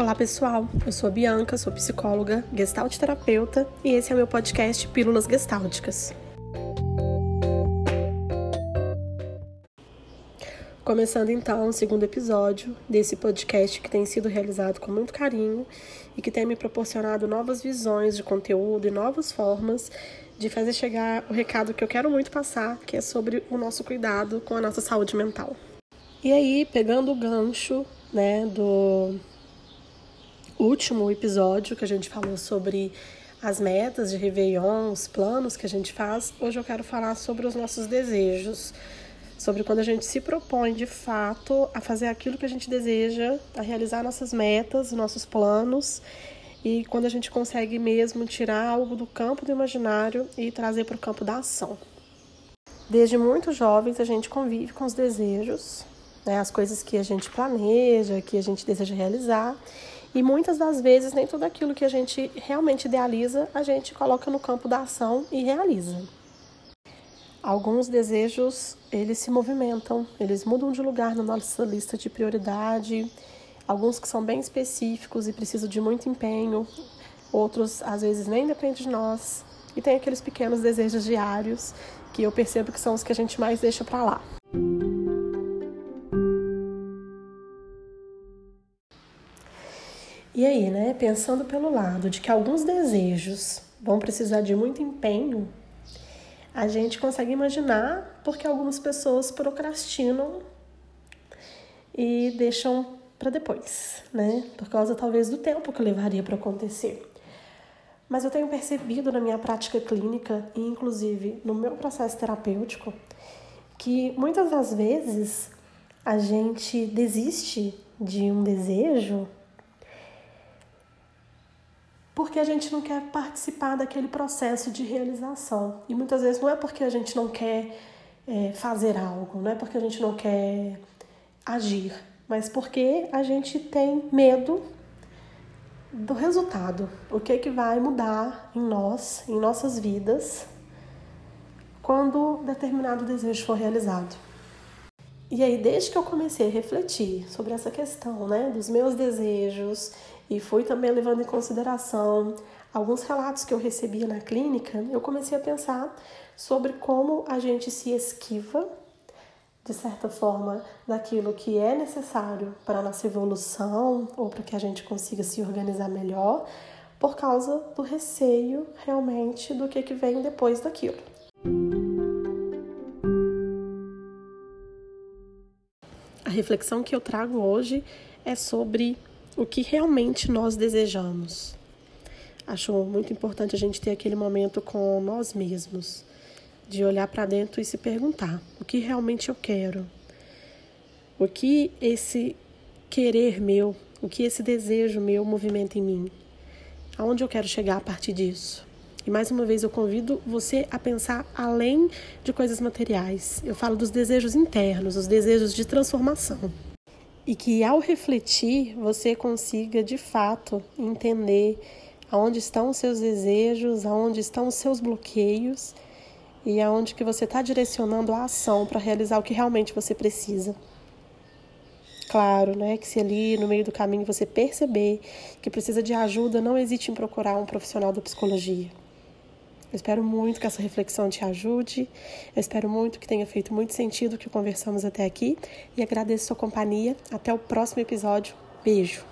Olá pessoal, eu sou Bianca, sou psicóloga, gestalt terapeuta e esse é o meu podcast Pílulas Gestálticas. Começando então o segundo episódio desse podcast que tem sido realizado com muito carinho e que tem me proporcionado novas visões de conteúdo e novas formas de fazer chegar o recado que eu quero muito passar, que é sobre o nosso cuidado com a nossa saúde mental. E aí, pegando o gancho, né, do último episódio que a gente falou sobre as metas de Réveillon, os planos que a gente faz, hoje eu quero falar sobre os nossos desejos, sobre quando a gente se propõe de fato a fazer aquilo que a gente deseja, a realizar nossas metas, nossos planos, e quando a gente consegue mesmo tirar algo do campo do imaginário e trazer para o campo da ação. Desde muito jovens a gente convive com os desejos, né, as coisas que a gente planeja, que a gente deseja realizar, e muitas das vezes nem tudo aquilo que a gente realmente idealiza a gente coloca no campo da ação e realiza. Alguns desejos, eles se movimentam, eles mudam de lugar na nossa lista de prioridade. Alguns que são bem específicos e precisam de muito empenho, outros às vezes nem dependem de nós. E tem aqueles pequenos desejos diários que eu percebo que são os que a gente mais deixa para lá. E aí, né, pensando pelo lado de que alguns desejos vão precisar de muito empenho, a gente consegue imaginar porque algumas pessoas procrastinam e deixam para depois, né? Por causa talvez do tempo que levaria para acontecer. Mas eu tenho percebido na minha prática clínica e inclusive no meu processo terapêutico que muitas das vezes a gente desiste de um desejo porque a gente não quer participar daquele processo de realização. E muitas vezes não é porque a gente não quer é, fazer algo, não é porque a gente não quer agir, mas porque a gente tem medo do resultado. O que, que vai mudar em nós, em nossas vidas, quando determinado desejo for realizado. E aí, desde que eu comecei a refletir sobre essa questão, né, dos meus desejos e fui também levando em consideração alguns relatos que eu recebia na clínica, eu comecei a pensar sobre como a gente se esquiva, de certa forma, daquilo que é necessário para a nossa evolução ou para que a gente consiga se organizar melhor, por causa do receio realmente do que, que vem depois daquilo. A reflexão que eu trago hoje é sobre o que realmente nós desejamos. Acho muito importante a gente ter aquele momento com nós mesmos, de olhar para dentro e se perguntar: o que realmente eu quero? O que esse querer meu, o que esse desejo meu movimenta em mim? Aonde eu quero chegar a partir disso? E mais uma vez eu convido você a pensar além de coisas materiais. Eu falo dos desejos internos, os desejos de transformação e que ao refletir você consiga de fato entender aonde estão os seus desejos, aonde estão os seus bloqueios e aonde que você está direcionando a ação para realizar o que realmente você precisa. Claro, né, que se ali no meio do caminho você perceber que precisa de ajuda, não hesite em procurar um profissional da psicologia. Eu espero muito que essa reflexão te ajude. Eu espero muito que tenha feito muito sentido o que conversamos até aqui. E agradeço sua companhia. Até o próximo episódio. Beijo!